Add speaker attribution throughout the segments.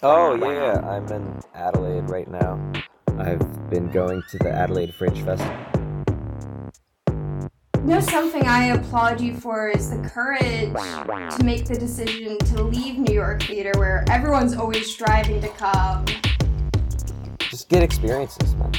Speaker 1: Oh yeah, I'm in Adelaide right now. I've been going to the Adelaide Fringe Festival.
Speaker 2: You know, something I applaud you for is the courage to make the decision to leave New York Theater, where everyone's always striving to come.
Speaker 1: Just get experiences, man.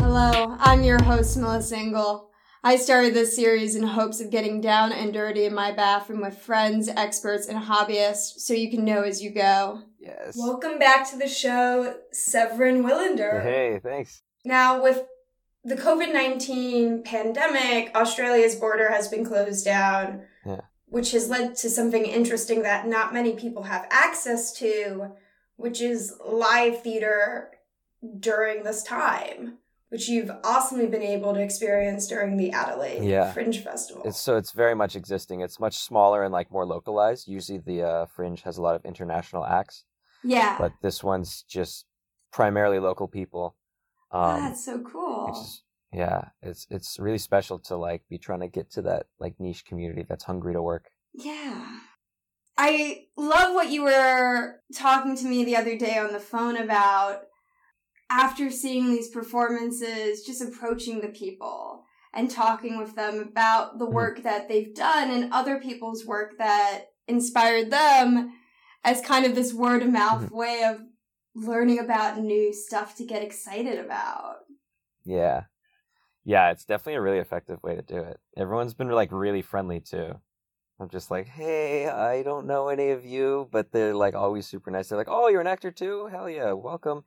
Speaker 2: Hello, I'm your host, Melissa Engel. I started this series in hopes of getting down and dirty in my bathroom with friends, experts, and hobbyists so you can know as you go.
Speaker 1: Yes.
Speaker 2: Welcome back to the show, Severin Willander.
Speaker 1: Hey, thanks.
Speaker 2: Now, with the COVID 19 pandemic, Australia's border has been closed down,
Speaker 1: Yeah.
Speaker 2: which has led to something interesting that not many people have access to, which is live theater during this time, which you've awesomely been able to experience during the Adelaide
Speaker 1: Yeah.
Speaker 2: Fringe Festival.
Speaker 1: It's so it's very much existing. It's much smaller and like more localized. Usually the uh, Fringe has a lot of international acts,
Speaker 2: yeah.
Speaker 1: but this one's just primarily local people. Um,
Speaker 2: That's so cool.
Speaker 1: is yeah, it's it's really special to like be trying to get to that like niche community that's hungry to work.
Speaker 2: Yeah. I love what you were talking to me the other day on the phone about after seeing these performances, just approaching the people and talking with them about the
Speaker 1: Mhm.
Speaker 2: work that they've done and other people's work that inspired them as kind of this word of mouth way of learning about new stuff to get excited about.
Speaker 1: Yeah. Yeah, it's definitely a really effective way to do it. Everyone's been like really friendly too. I'm just like, hey, I don't know any of you, but they're like always super nice. They're like, oh, you're an actor too? Hell yeah, welcome.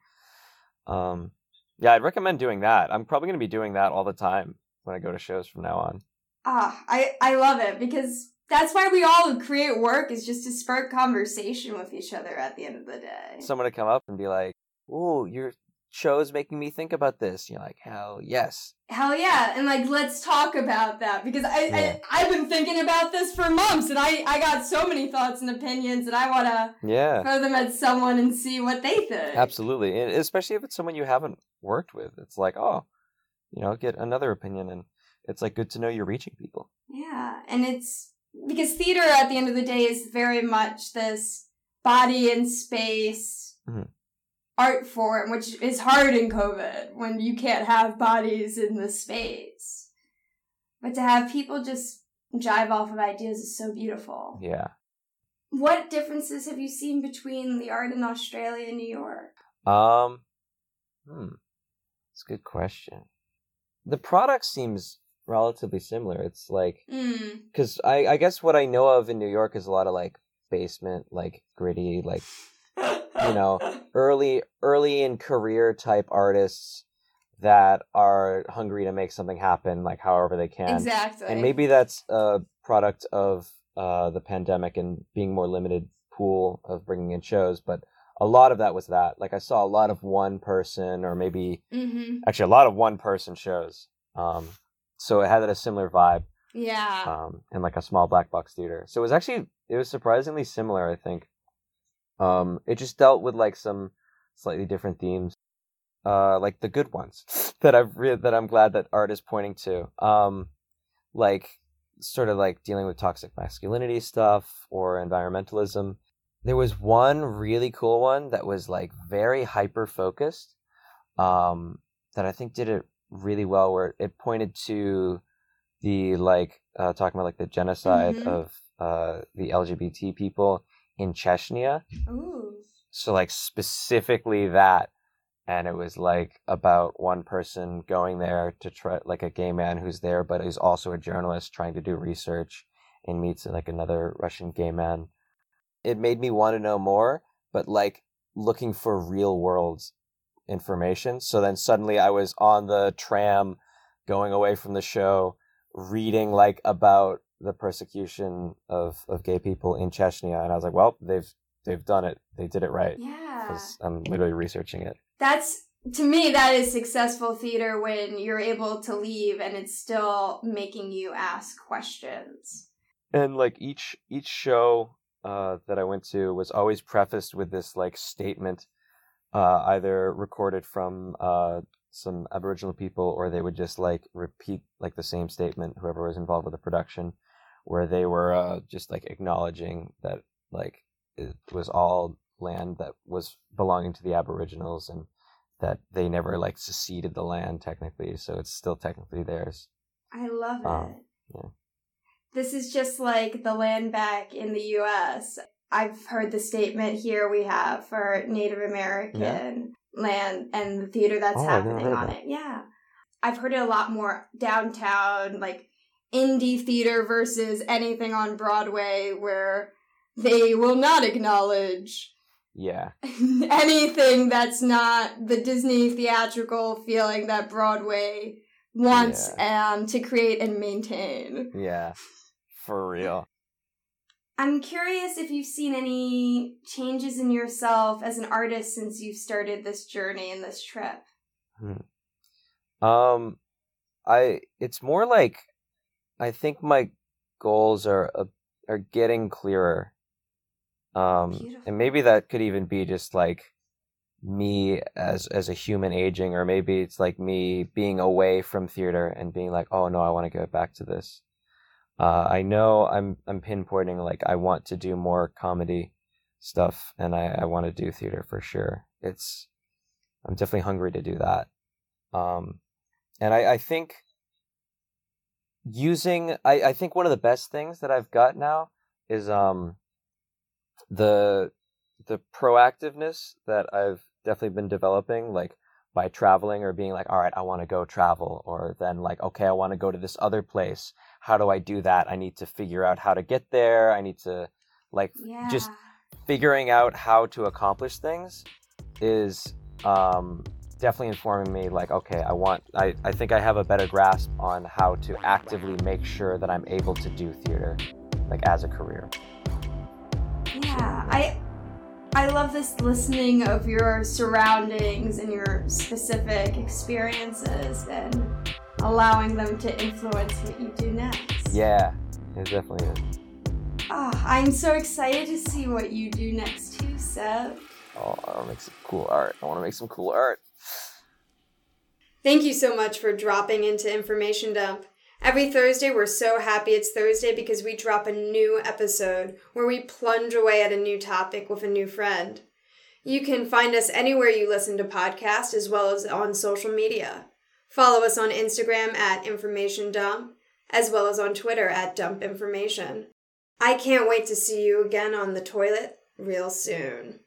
Speaker 1: Um, yeah, I'd recommend doing that. I'm probably gonna be doing that all the time when I go to shows from now on.
Speaker 2: Ah, I, I love it because that's why we all create work is just to spark conversation with each other at the end of the day.
Speaker 1: Someone to come up and be like, ooh, your show's making me think about this. You're like, hell yes.
Speaker 2: Hell yeah, and like let's talk about that because I,
Speaker 1: Yeah.
Speaker 2: I I've been thinking about this for months and I I got so many thoughts and opinions and I want to
Speaker 1: Yeah.
Speaker 2: throw them at someone and see what they think.
Speaker 1: Absolutely, and especially if it's someone you haven't worked with, it's like, oh, you know, get another opinion, and it's like good to know you're reaching people.
Speaker 2: Yeah, and it's because theater at the end of the day is very much this body and space
Speaker 1: Mhm.
Speaker 2: Art form, which is hard in COVID when you can't have bodies in the space. But to have people just jive off of ideas is so beautiful.
Speaker 1: Yeah.
Speaker 2: What differences have you seen between the art in Australia and New York?
Speaker 1: Um. Hmm. It's a good question. The product seems relatively similar. It's like
Speaker 2: Mm.
Speaker 1: because I I guess what I know of in New York is a lot of like basement, like gritty, like you know early early in career type artists that are hungry to make something happen, like however they can.
Speaker 2: exactly.
Speaker 1: and maybe that's a product of uh, the pandemic and being more limited pool of bringing in shows but a lot of that was that like i saw a lot of one person or maybe
Speaker 2: hmm
Speaker 1: actually a lot of one person shows um, so it had a similar vibe
Speaker 2: Yeah.
Speaker 1: um, in like a small black box theater so it was actually it was surprisingly similar i think um, it just dealt with like some slightly different themes uh, like the good ones that i've re- that i'm glad that art is pointing to um, like sort of like dealing with toxic masculinity stuff or environmentalism. There was one really cool one that was like very hyper focused um, that I think did it really well, where it pointed to the like uh, talking about like the genocide
Speaker 2: Mhm.
Speaker 1: of uh, the LGBT people in Chechnya.
Speaker 2: Ooh.
Speaker 1: So like specifically that, and it was like about one person going there to try like a gay man who's there, but is also a journalist trying to do research and meets like another Russian gay man. It made me want to know more, but like looking for real world information. So then suddenly I was on the tram going away from the show, reading like about the persecution of, of gay people in Chechnya, and I was like, well, they've they've done it. They did it right
Speaker 2: Yeah.
Speaker 1: because I'm literally researching it.
Speaker 2: That's to me that is successful theater when you're able to leave and it's still making you ask questions.
Speaker 1: And like each each show uh, that I went to was always prefaced with this like statement, uh, either recorded from uh, some Aboriginal people, or they would just like repeat like the same statement. Whoever was involved with the production, where they were uh, just like acknowledging that like it was all land that was belonging to the Aboriginals and that they never like seceded the land technically, so it's still technically theirs.
Speaker 2: I love it.
Speaker 1: Um, yeah.
Speaker 2: This is just like the land back in the US. I've heard the statement here we have for Native American land and the theater that's
Speaker 1: Oh,
Speaker 2: happening on
Speaker 1: that.
Speaker 2: it. Yeah. I've heard it a lot more downtown, like indie theater versus anything on Broadway where they will not acknowledge
Speaker 1: Yeah,
Speaker 2: anything that's not the Disney theatrical feeling that Broadway wants um, to create and maintain.
Speaker 1: yeah, for real.
Speaker 2: I'm curious if you've seen any changes in yourself as an artist since you've started this journey and this trip. Hmm.
Speaker 1: Um, I it's more like I think my goals are uh, are getting clearer. Um,
Speaker 2: Beautiful.
Speaker 1: and maybe that could even be just like me as as a human aging, or maybe it's like me being away from theater and being like, oh no, I want to go back to this. Uh, I know I'm I'm pinpointing like I want to do more comedy stuff, and I I want to do theater for sure. It's I'm definitely hungry to do that. Um, and I, I think using I, I think one of the best things that I've got now is um the the proactiveness that I've definitely been developing like by traveling or being like all right I want to go travel or then like okay I want to go to this other place. How do I do that? I need to figure out how to get there. I need to like
Speaker 2: Yeah.
Speaker 1: Just- figuring out how to accomplish things is um, definitely informing me like okay i want I, I think i have a better grasp on how to actively make sure that i'm able to do theater like as a career
Speaker 2: Yeah, I I love this listening of your surroundings and your specific experiences and allowing them to influence what you do next.
Speaker 1: yeah it definitely is
Speaker 2: Ah, I'm so excited to see what you do next too, Seth.
Speaker 1: Oh i want to make some cool art i want to make some cool art
Speaker 2: Thank you so much for dropping into Information Dump. Every Thursday, we're so happy it's Thursday because we drop a new episode where we plunge away at a new topic with a new friend. You can find us anywhere you listen to podcasts as well as on social media. Follow us on Instagram at Information Dump as well as on Twitter at Dump Information. I can't wait to see you again on the toilet real soon.